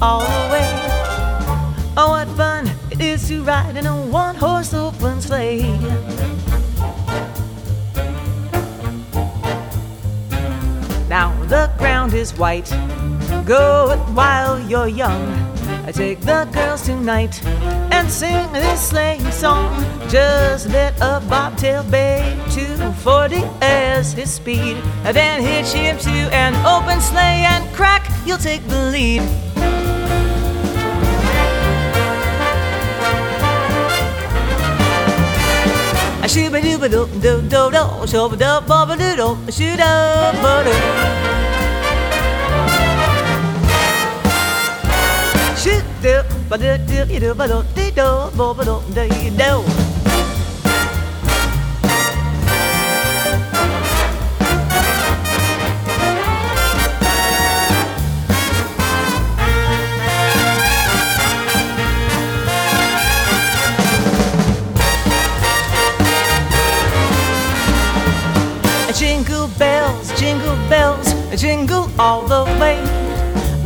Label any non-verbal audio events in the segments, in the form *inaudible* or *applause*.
all the way. Oh, what fun it is to ride in a one horse open sleigh. Now the ground is white. Go it while you're young. I take the girls tonight and sing this sleighing song. Just let a bobtail bay 240 as his speed. And then hitch him to an open sleigh and crack, you'll take the lead. Shooba dooba doo doo doo doo, shooba doo booba doo doo, shoot up, doo. Shoot doo ba doo doo doo ba doo doo booba doo doo. Jingle all the way.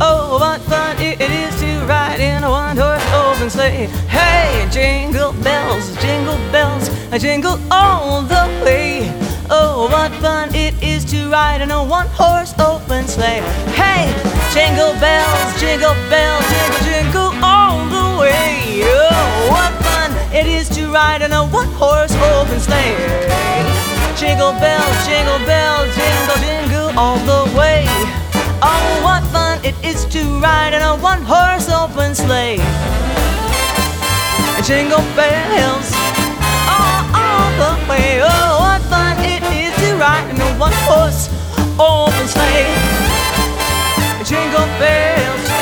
Oh, what fun it is to ride in a one horse open sleigh. Hey, jingle bells, jingle bells, jingle all the way. Oh, what fun it is to ride in a one horse open sleigh. Hey, jingle bells, jingle bells, jingle, jingle all the way. Oh, what fun it is to ride in a one horse open sleigh. Jingle bells, jingle bells, jingle, jingle all the way. Oh, what fun it is to ride in a one horse open sleigh. Jingle bells, all, all the way. Oh, what fun it is to ride in a one horse open sleigh. Jingle bells,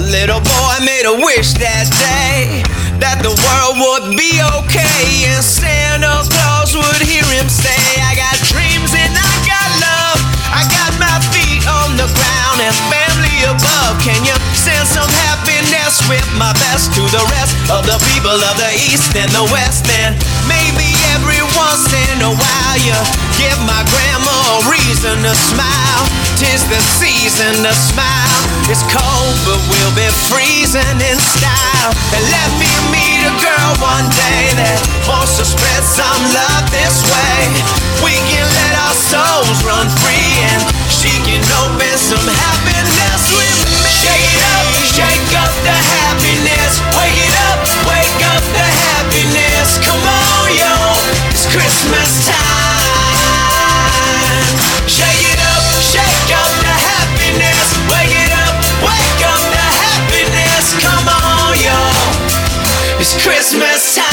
a little boy made a wish that day that the world would be okay and Santa Claus would hear him say, I got dreams and I got love. I got my feet on the ground and family above. Can you send some happiness with my best to the rest of the people of the East and the West? And maybe every once in a while you give my grandma a reason to smile. Tis the season to smile. It's cold, but we'll be freezing in style. And let me meet a girl one day that wants to spread some love this way. We can let our souls run free and open some happiness. Shake it up, shake up the happiness. Wake it up, wake up the happiness. Come on, yo, it's Christmas time. Shake it up, shake up the happiness. Wake it up, wake up the happiness. Come on, yo, it's Christmas time.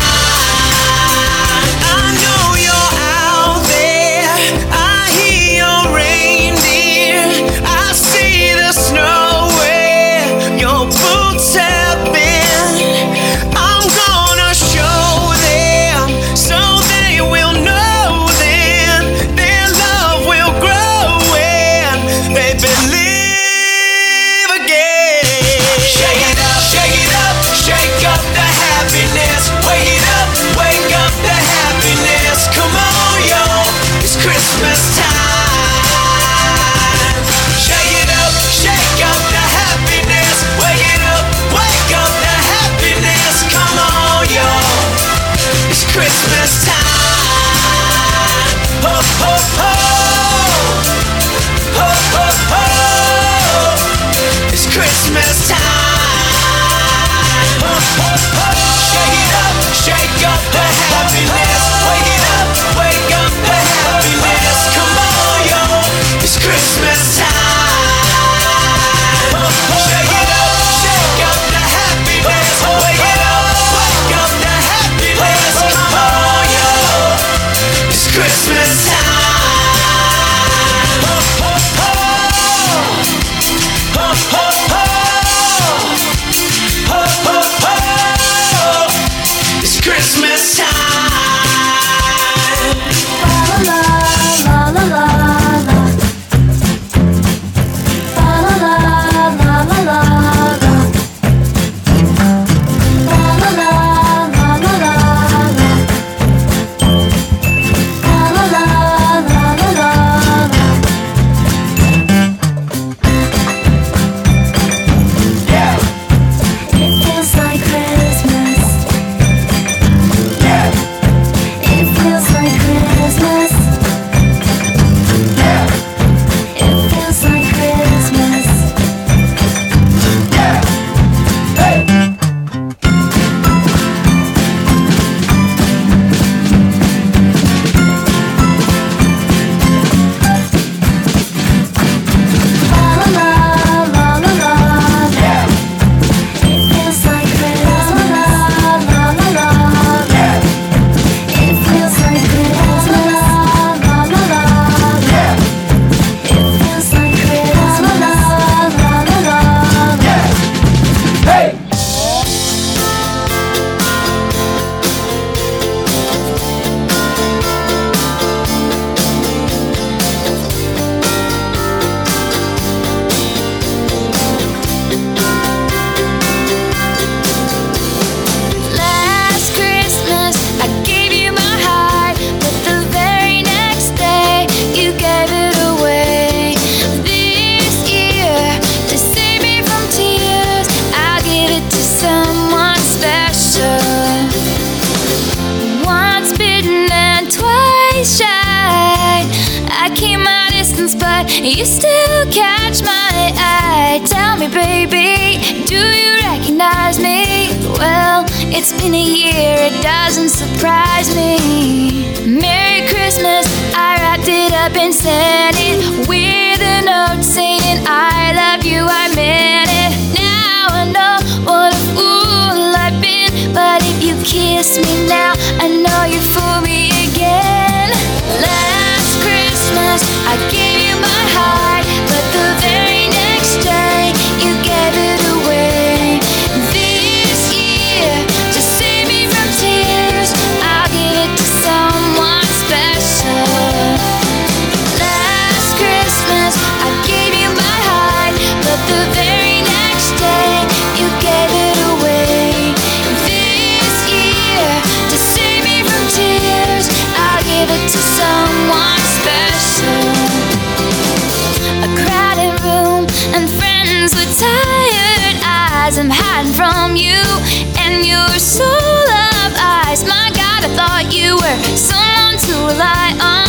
were someone to rely on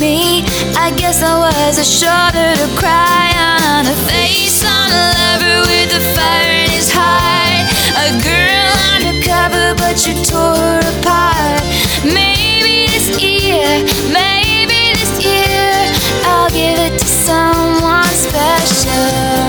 me. I guess I was a shoulder to cry on, a face on a lover with the fire in his heart, a girl undercover, but you tore apart. Maybe this year, maybe this year, I'll give it to someone special.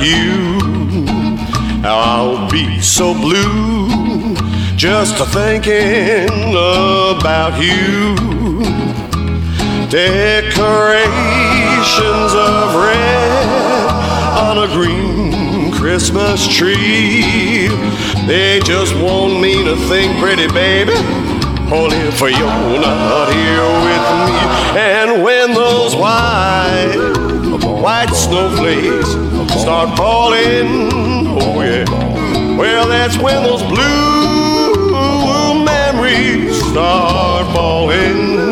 You. I'll be so blue just thinking about you. Decorations of red on a green Christmas tree. They just won't mean a thing, pretty baby. Only for you're not here with me. And when those white, white snowflakes start falling, oh yeah. Well, that's when those blue memories start falling.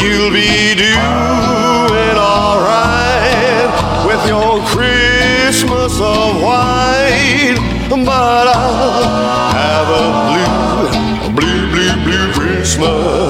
You'll be doing alright with your Christmas of white, but I'll have a blue, blue, blue, blue Christmas.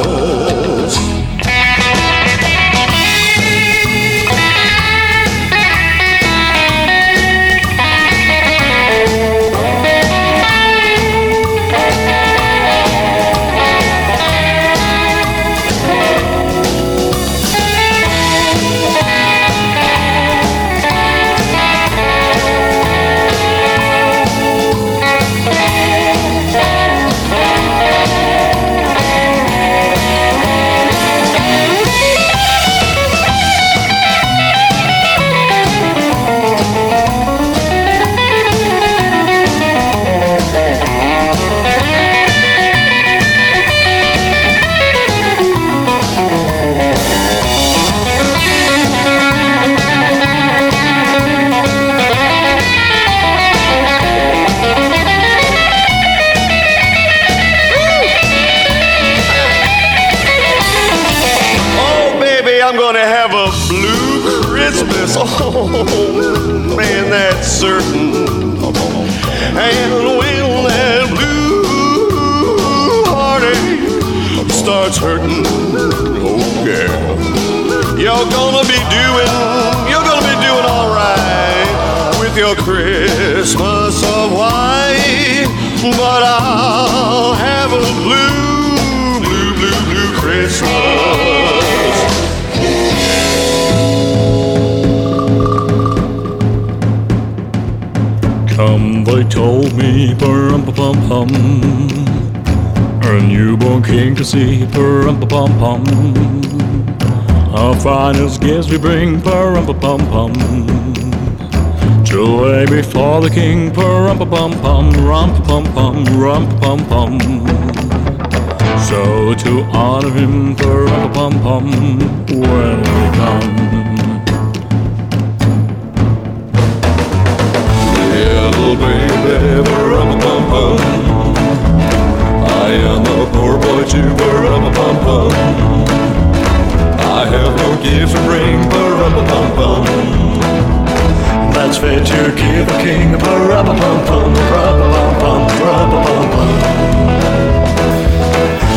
Have a blue Christmas. *laughs* Oh, man, that's certain. And when that blue heartache starts hurting, oh yeah, you're gonna be doing, you're gonna be doing all right with your Christmas of white. But I'll have a blue, blue, blue, blue Christmas. They told me, pum pum pum. A newborn king to see, pum pum pum. Our finest gifts we bring, pum pum pum. To lay before the king, pum pum pum, rum pum pum, rum pum pum. So to honor him, pum pum pum, when we come. Poor boy too, bum bum bum. I have no gifts to bring, bum bum bum. That's fit to give a king, bum bum bum, bum bum bum.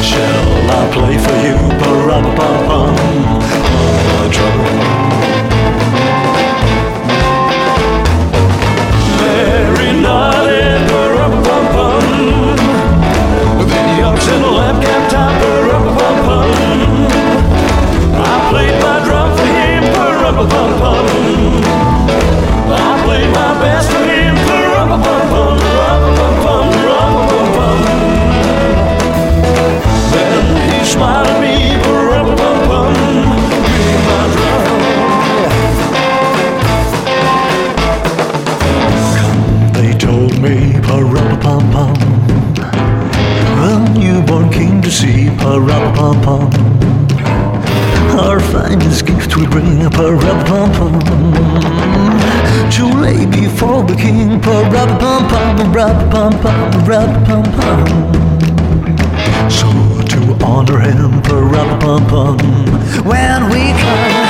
Shall I play for you, bum bum bum? Oh, pa-rum-pum-pum Our finest gift we bring, pa-rum-pum-pum To lay before the king, pa-rum-pum-pum Rum-pum-pum, rum-pum-pum So to honor him, pa-rum-pum-pum When we come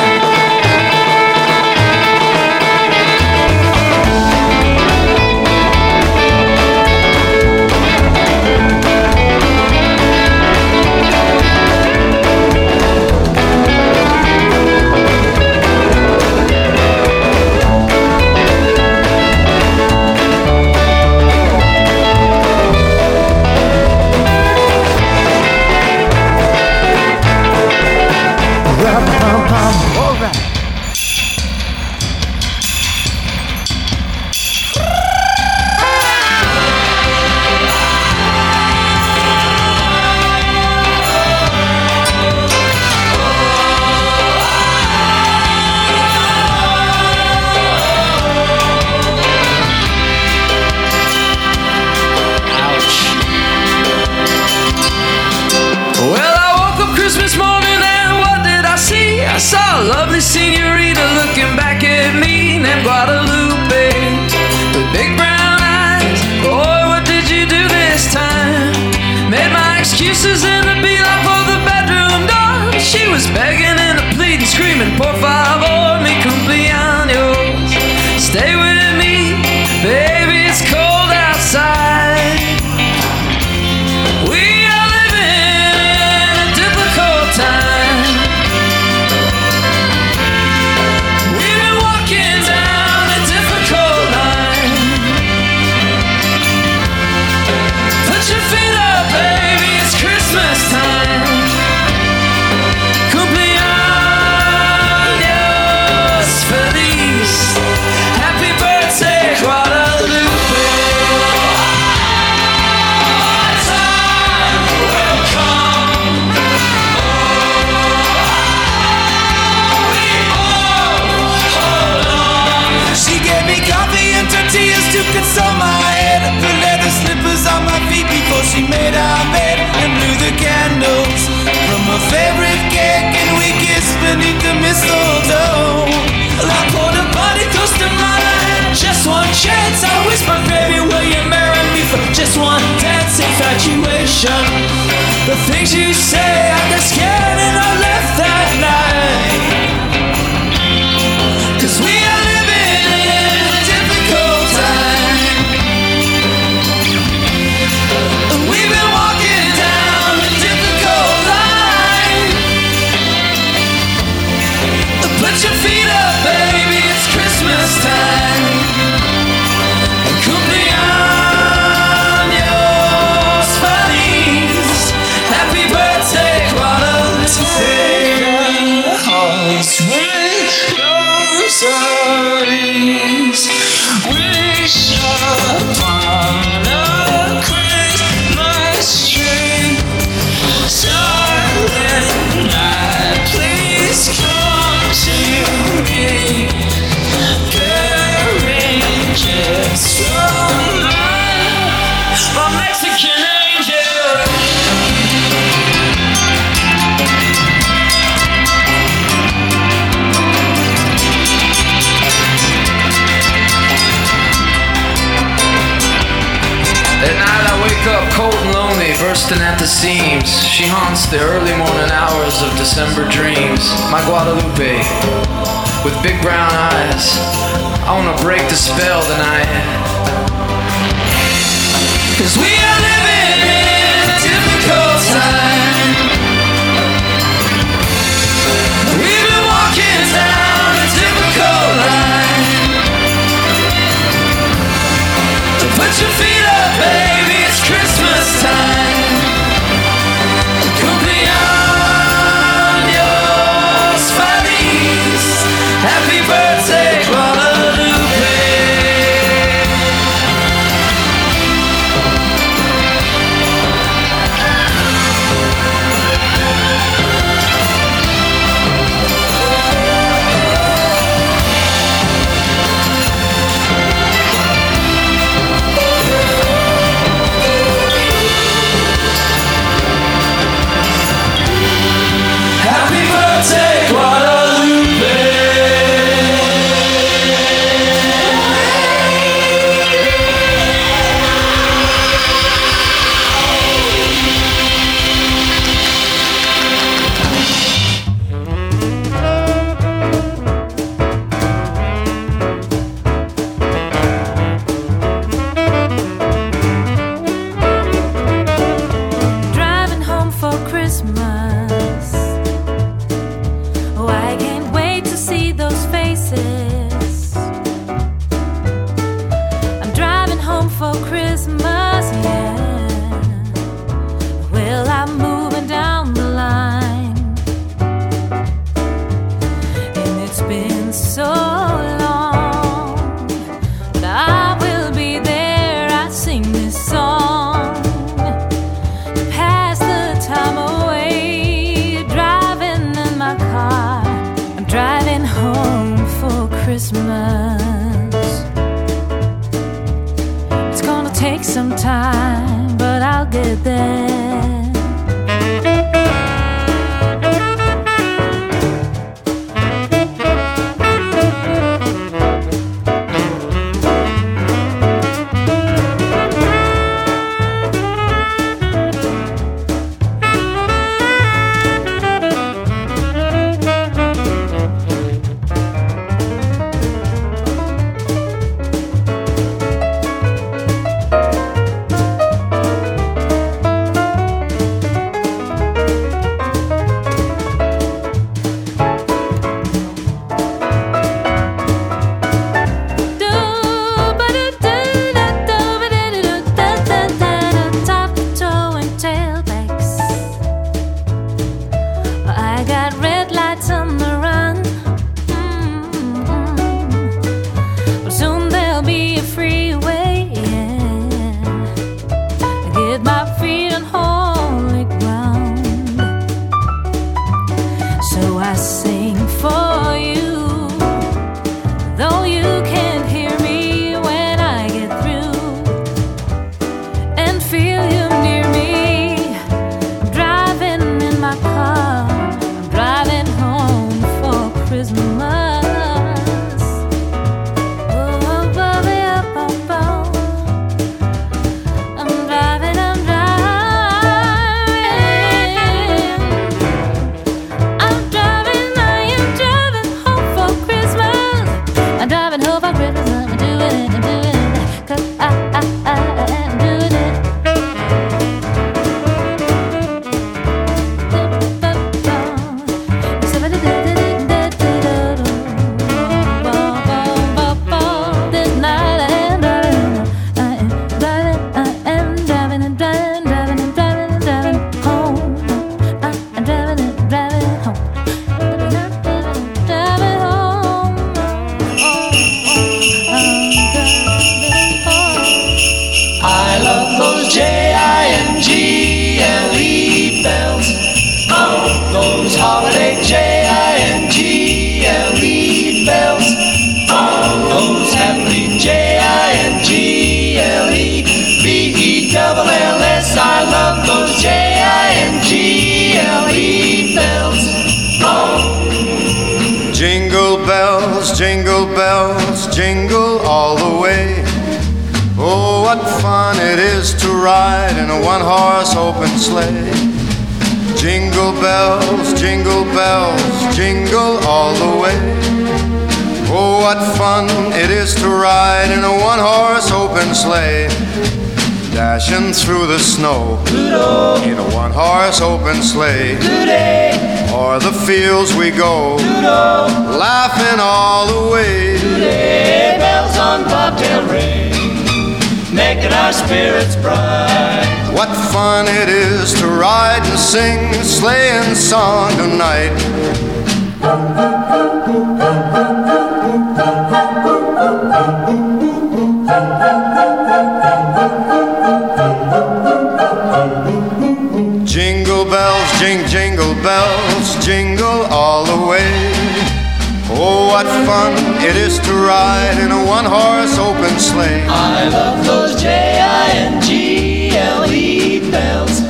bells, jing, jingle bells, jingle all the way. Oh, what fun it is to ride in a one horse open sleigh. I love those J I N G L E bells.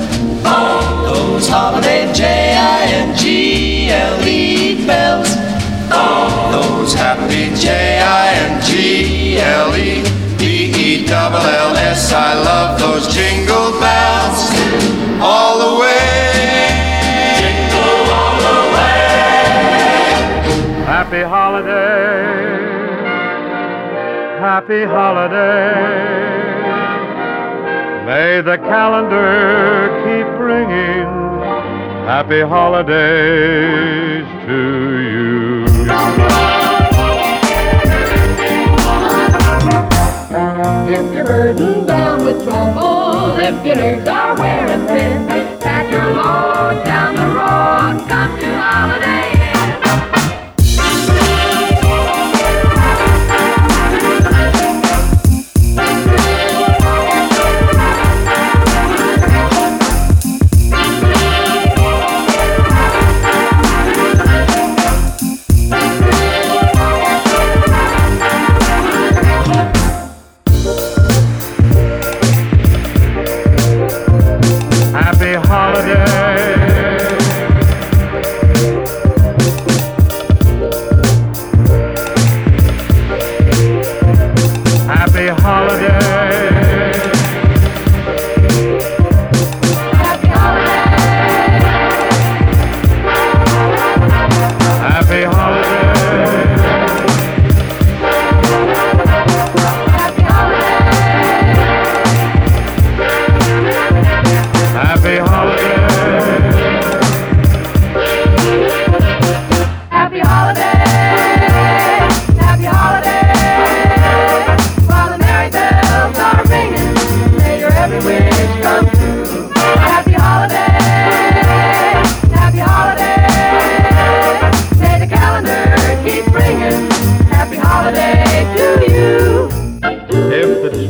Oh, those holiday J I N G L E bells. Oh, those happy J I N G L E B E double L S. I love those jingle bells all the way. Happy holiday, happy holiday. May the calendar keep ringing happy holidays to you. If you're burdened down with trouble, if your nerves are wearing thin, pack your load down.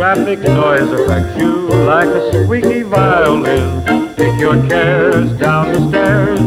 traffic noise affects you like a squeaky violin. Take your cares down the stairs,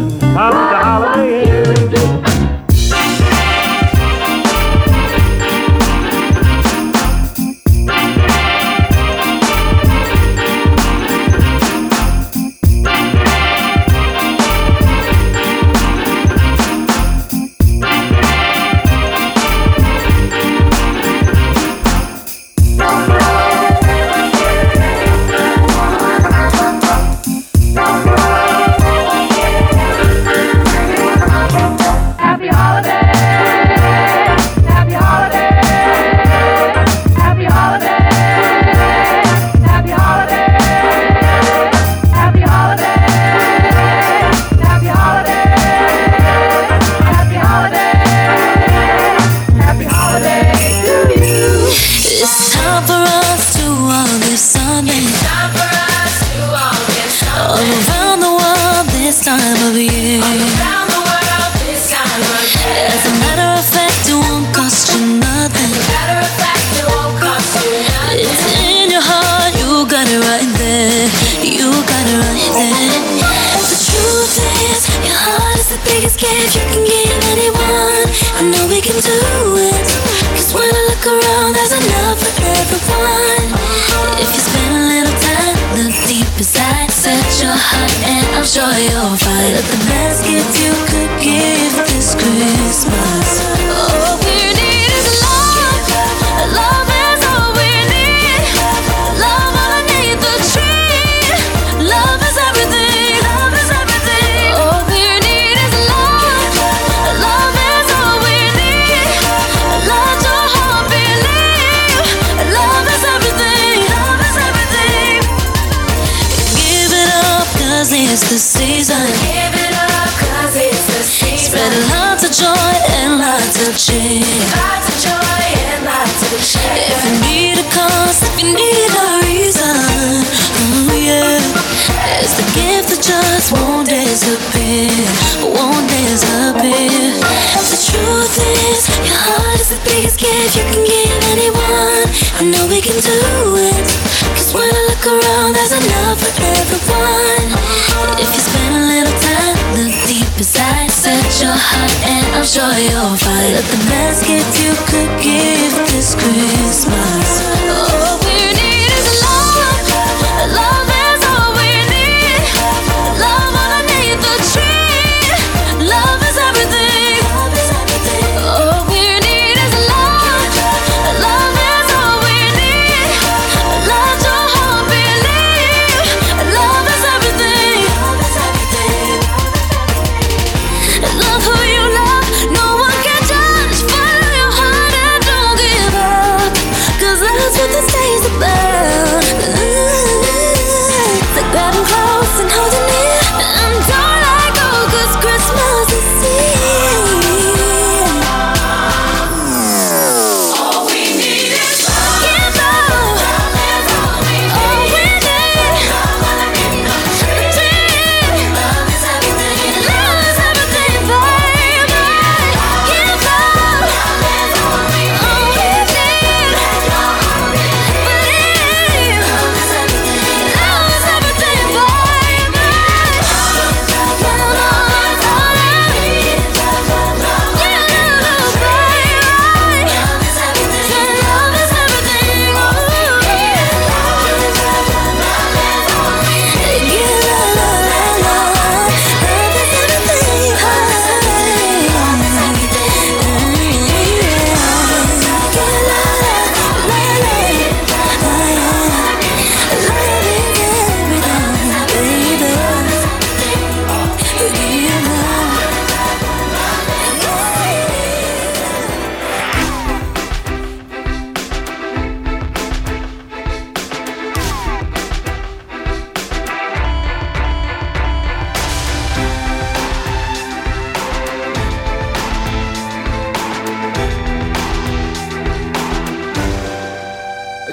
disappear, won't disappear. The truth is, your heart is the biggest gift you can give anyone. I know we can do it. Cause when I look around, there's enough for everyone. If you spend a little time, look deep inside, search your heart, and I'm sure you'll find that the best gift you could give this Christmas. All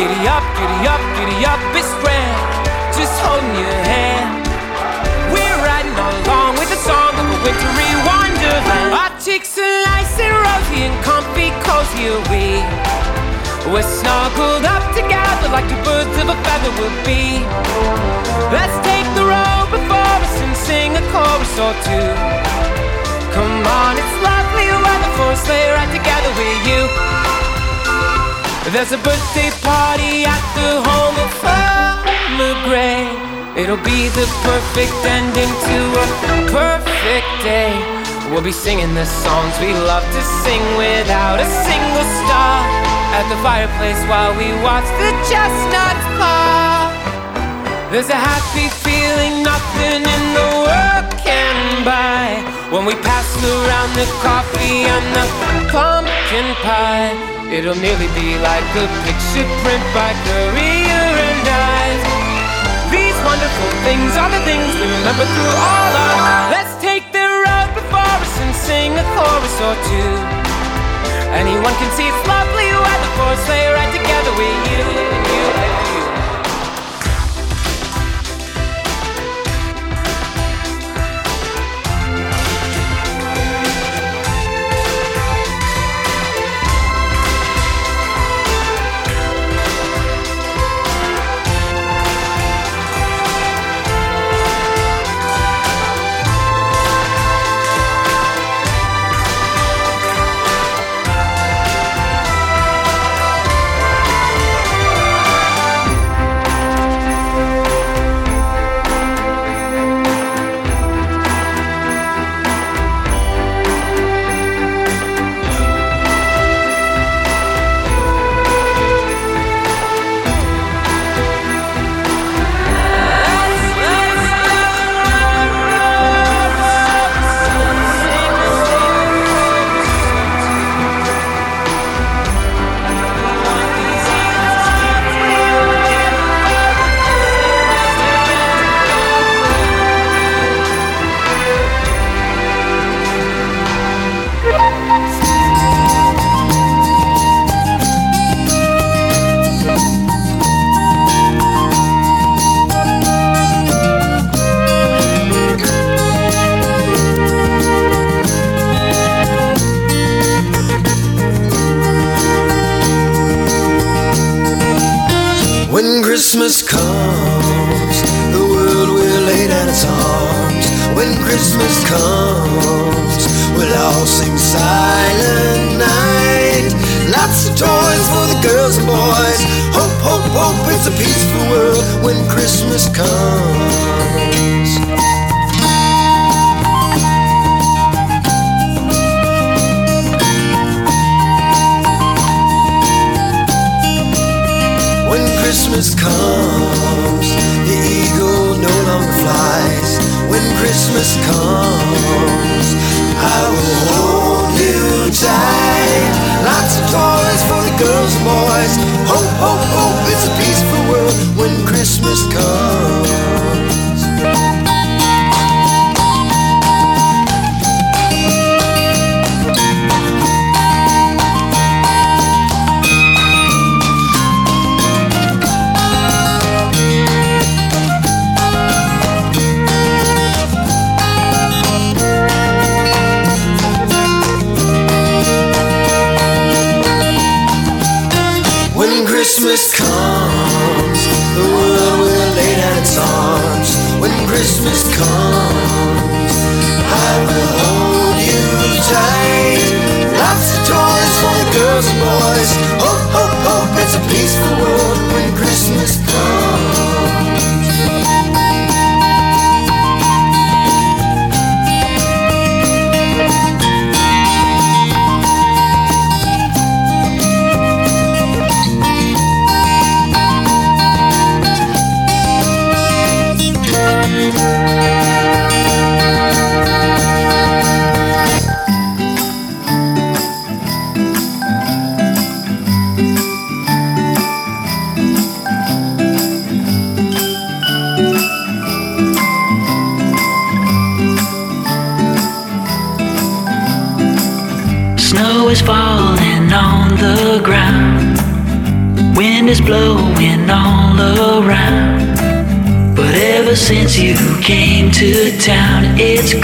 Giddy up, giddy up, giddy up, it's grand. Just holding your hand. We're riding along with the song of a wintry wonderland. Our cheeks are nice and rosy and comfy, cozy are we. We're snuggled up together like two birds of a feather will be. Let's take the road before us and sing a chorus or two. Come on, it's lovely weather for a sleigh ride together with you. There's a birthday party at the home of Farmer Gray. It'll be the perfect ending to a perfect day. We'll be singing the songs we love to sing without a single star. At the fireplace while we watch the chestnuts pop. There's a happy feeling nothing in the world can buy when we pass around the coffee and the pumpkin pie. It'll nearly be like a picture print by Currier and Ives. These wonderful things are the things we remember through all our lives. Let's take the road before us and sing a chorus or two. Anyone can see it's lovely weather for sleigh ride together with you, you, and you.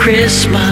Christmas.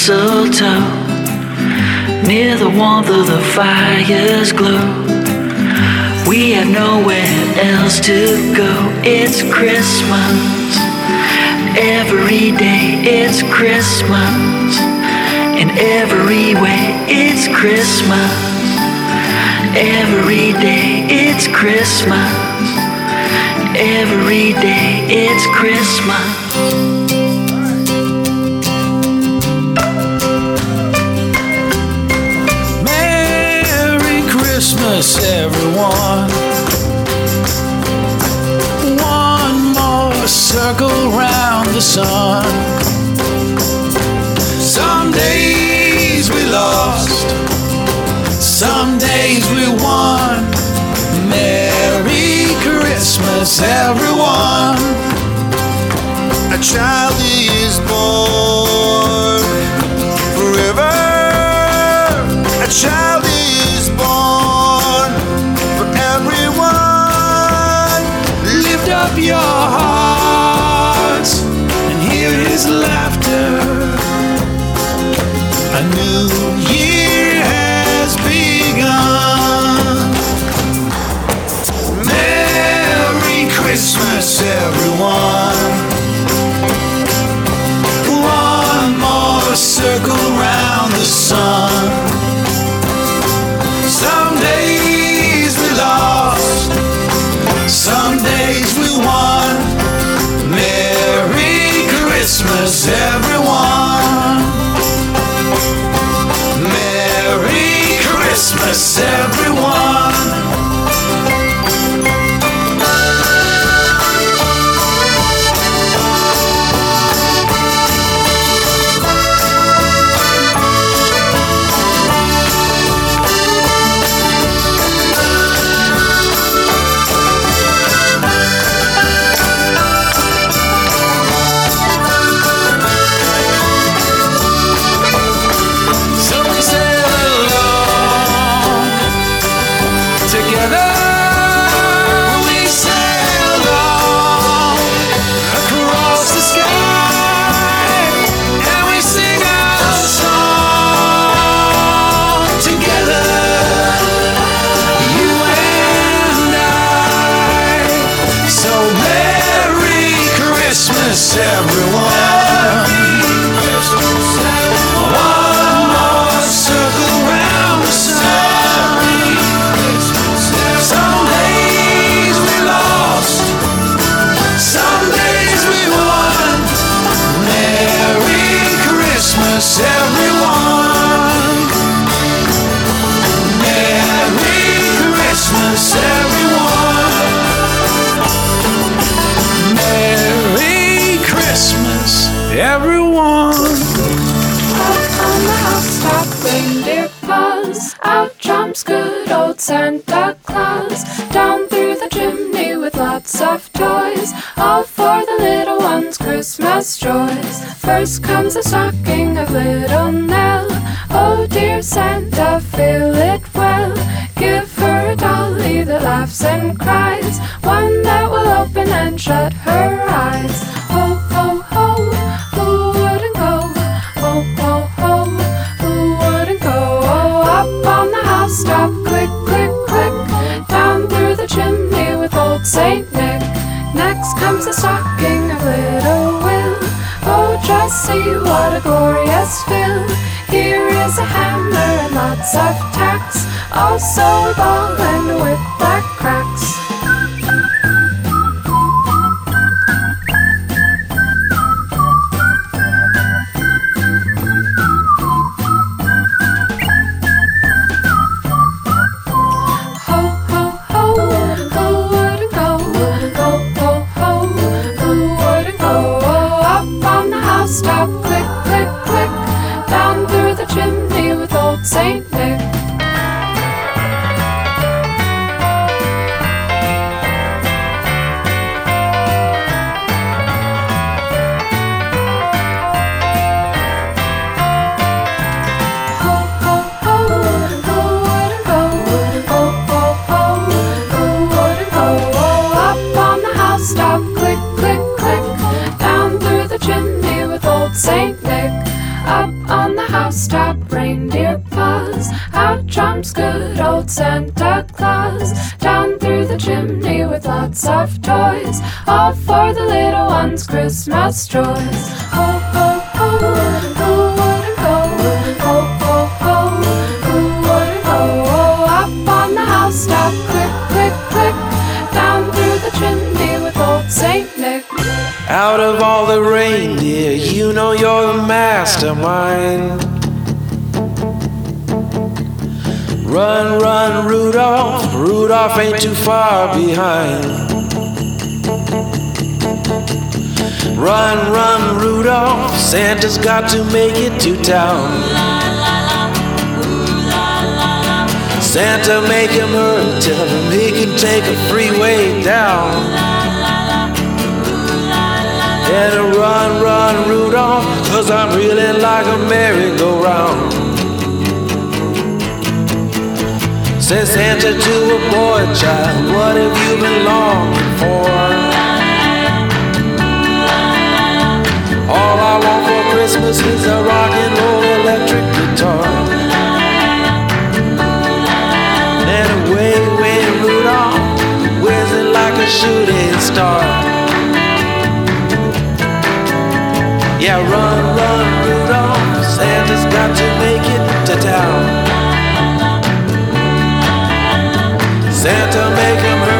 mistletoe near the warmth of the fire's glow. We have nowhere else to go. It's Christmas. Every day it's Christmas. In every way it's Christmas. Every day it's Christmas. Every day it's Christmas. promise everyone one more circle round the sun. Some days we lost, some days we won. Merry Christmas, everyone. A child is born forever. A child. up your hearts and hear his laughter. A new year has begun. Merry Christmas, everyone. Christmas, everyone. Merry Christmas, everyone. straws. Ho, ho, oh, who wouldn't who wouldn't? Oh, up on the house top, click, click, click. Down through the chimney with old Saint Nick. Out of all the reindeer, you know you're the mastermind. Run, run, Rudolph, Rudolph ain't too far behind. Run, run, Rudolph, Santa's got to make it to town. Santa make him hurry, tell him he can take a freeway down. And a run, run, Rudolph, cause I'm reeling like a merry-go-round. Says Santa to a boy child, what have you been longing for? All I want for Christmas is a rock and roll electric guitar. Then away went Rudolph, whizzing like a shooting star. Yeah, run, run, Rudolph, Santa's got to make it to town. Santa, make him hurry.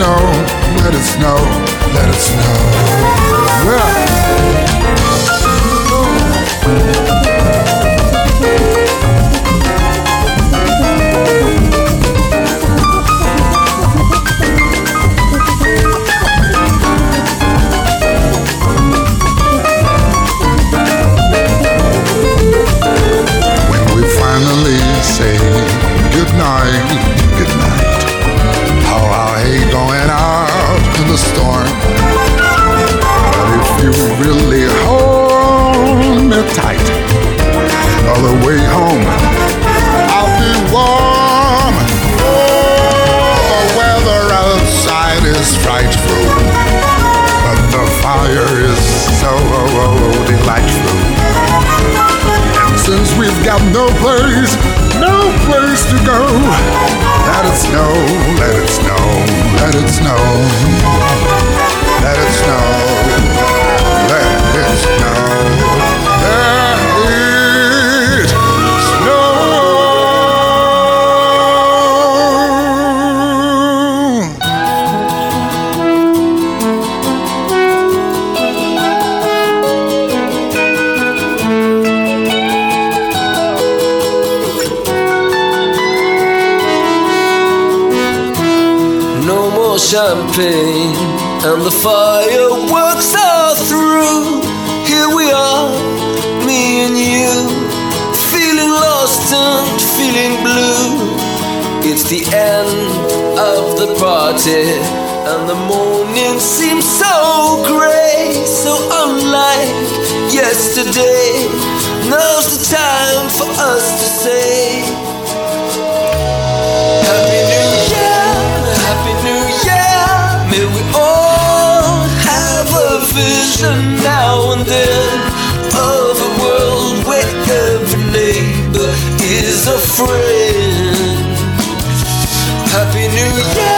snow, let it snow, let it snow. Yeah. like true. And since we've got no place, no place to go, let it snow, let it snow, let it snow, let it snow. pain, and the fireworks are through. Here we are, me and you, feeling lost and feeling blue. It's the end of the party, and the morning seems so grey, so unlike yesterday. building of a world where every neighbor is a friend. Happy New Year!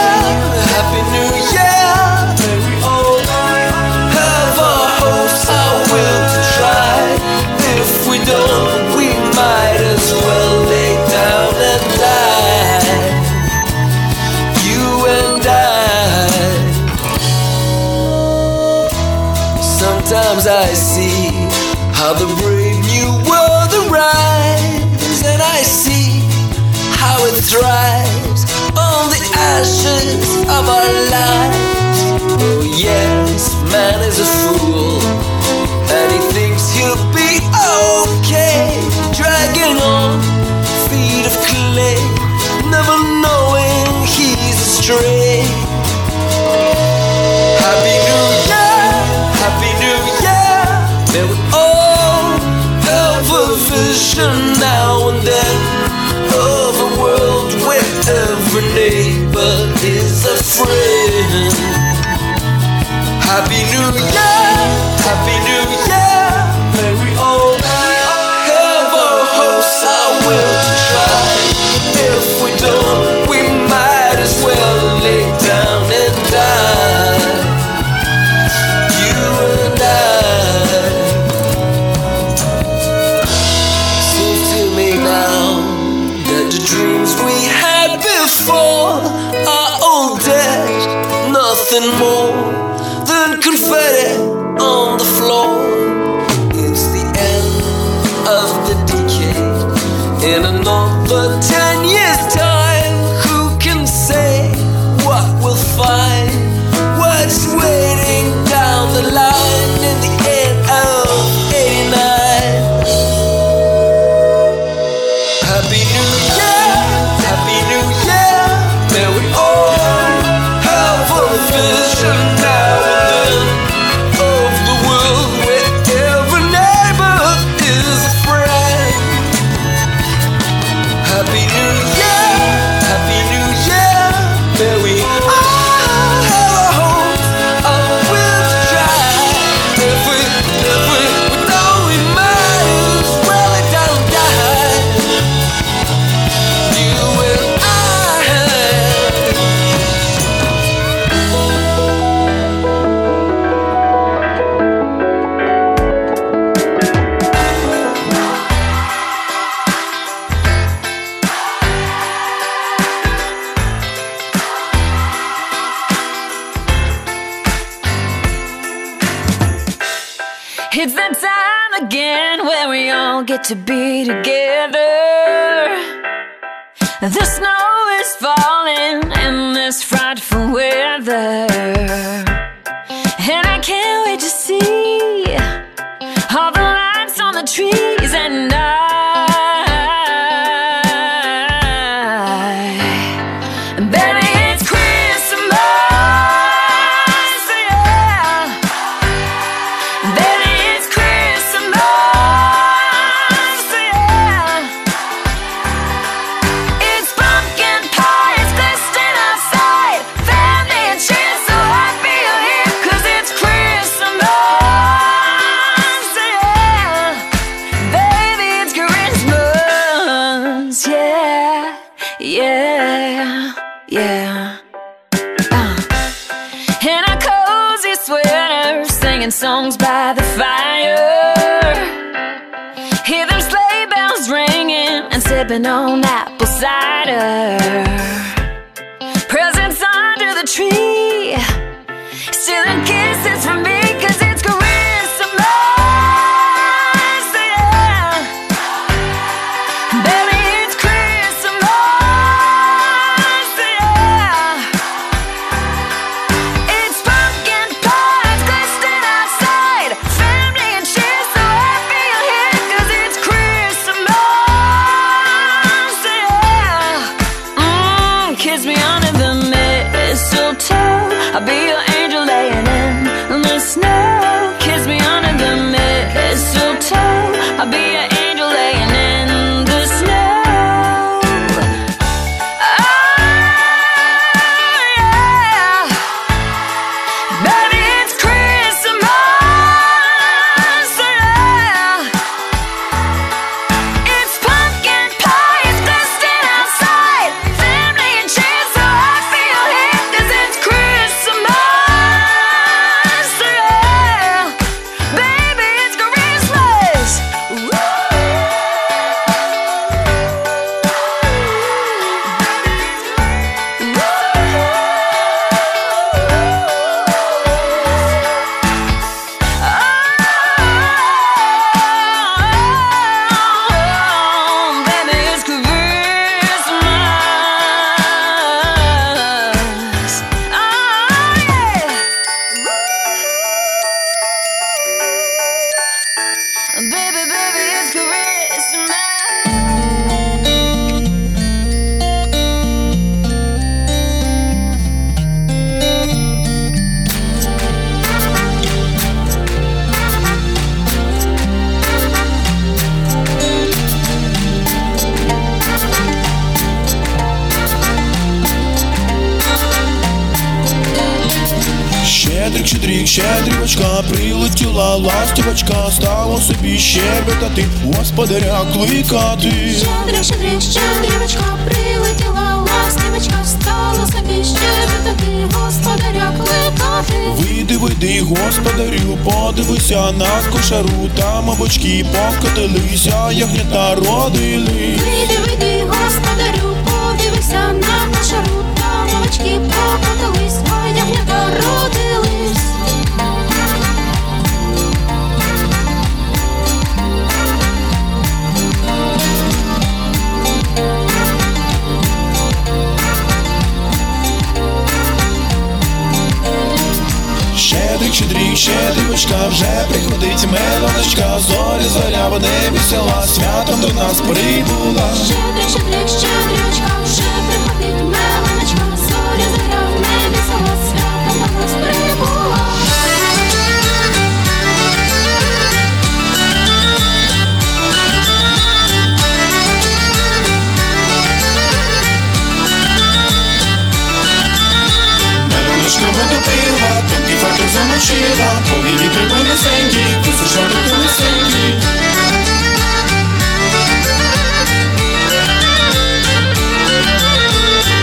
відпочила, коли вітер винесенькі, висушати колесенькі.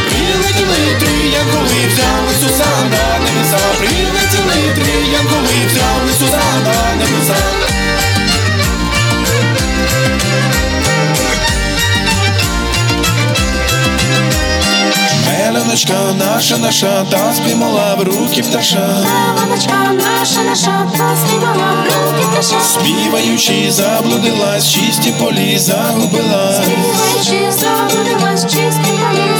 Прилетіли три, як коли взяли Сусанда, небеса. Прилетіли три, як взяли Меленочка наша, наша, та спіймала в руки пташа. Мамочка наша, наша, та співала в руки пташа. Співаючи, заблудилась, чисті полі загубилась. Співаючи, заблудилась, чисті полі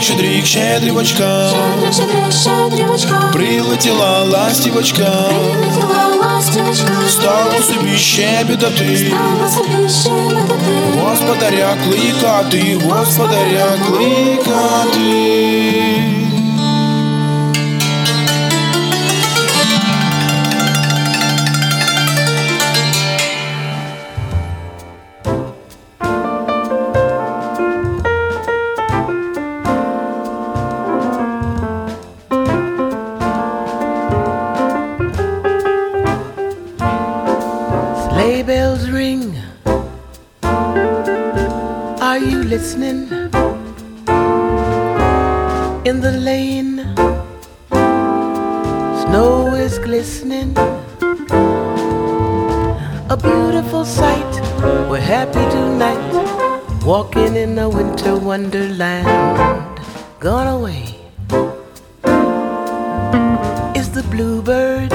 Щедрик, щедрик, щедрівочка, Щедрик, щедрик, щедрівочка, прилетіла ластівочка, прилетіла ластівочка, стало собі ще бідати, господаря кликати, господаря кликати. Listening? In the lane, snow is glistening. A beautiful sight. We're happy tonight, walking in a winter wonderland. Gone away is the bluebird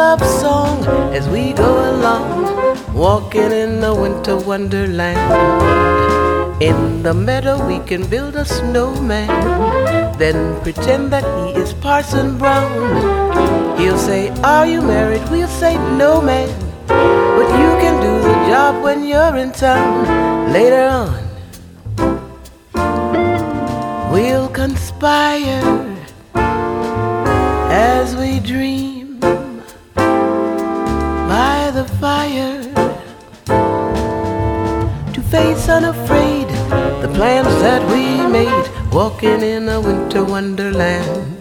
love song as we go along, walking in the winter wonderland. In the meadow, we can build a snowman, then pretend that he is Parson Brown. He'll say, Are you married? We'll say, No, man. But you can do the job when you're in town later on. We'll conspire as we dream fire to face unafraid the plans that we made, walking in a winter wonderland.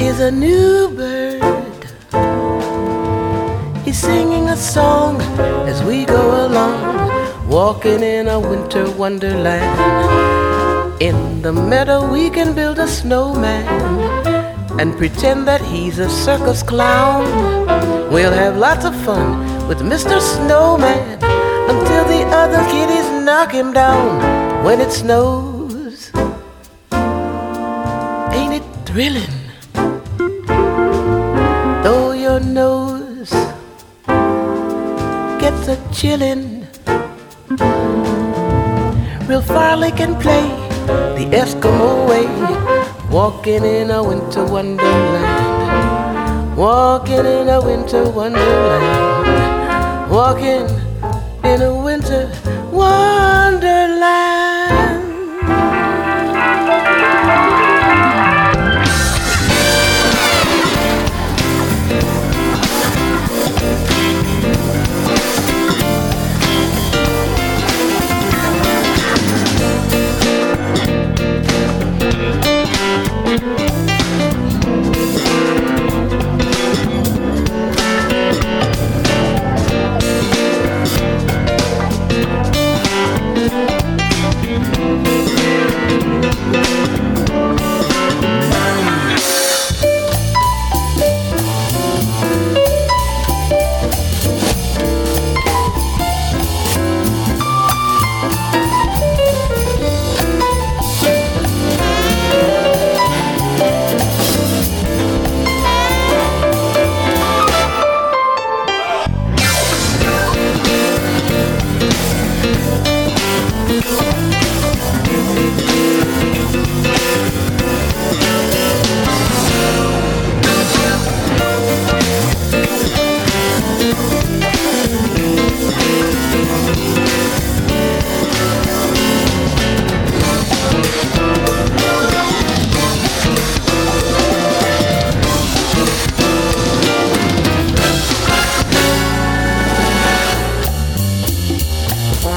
Is a new bird. He's singing a song as we go along, walking in a winter wonderland. In the meadow, we can build a snowman and pretend that he's a circus clown. We'll have lots of fun with Mr. Snowman until the other kiddies knock him down when it snows. Ain't it thrilling? Your nose. Gets a chillin', real Farley can play the Eskimo way, walking in a winter wonderland, walking in a winter wonderland, walking in a winter wonderland.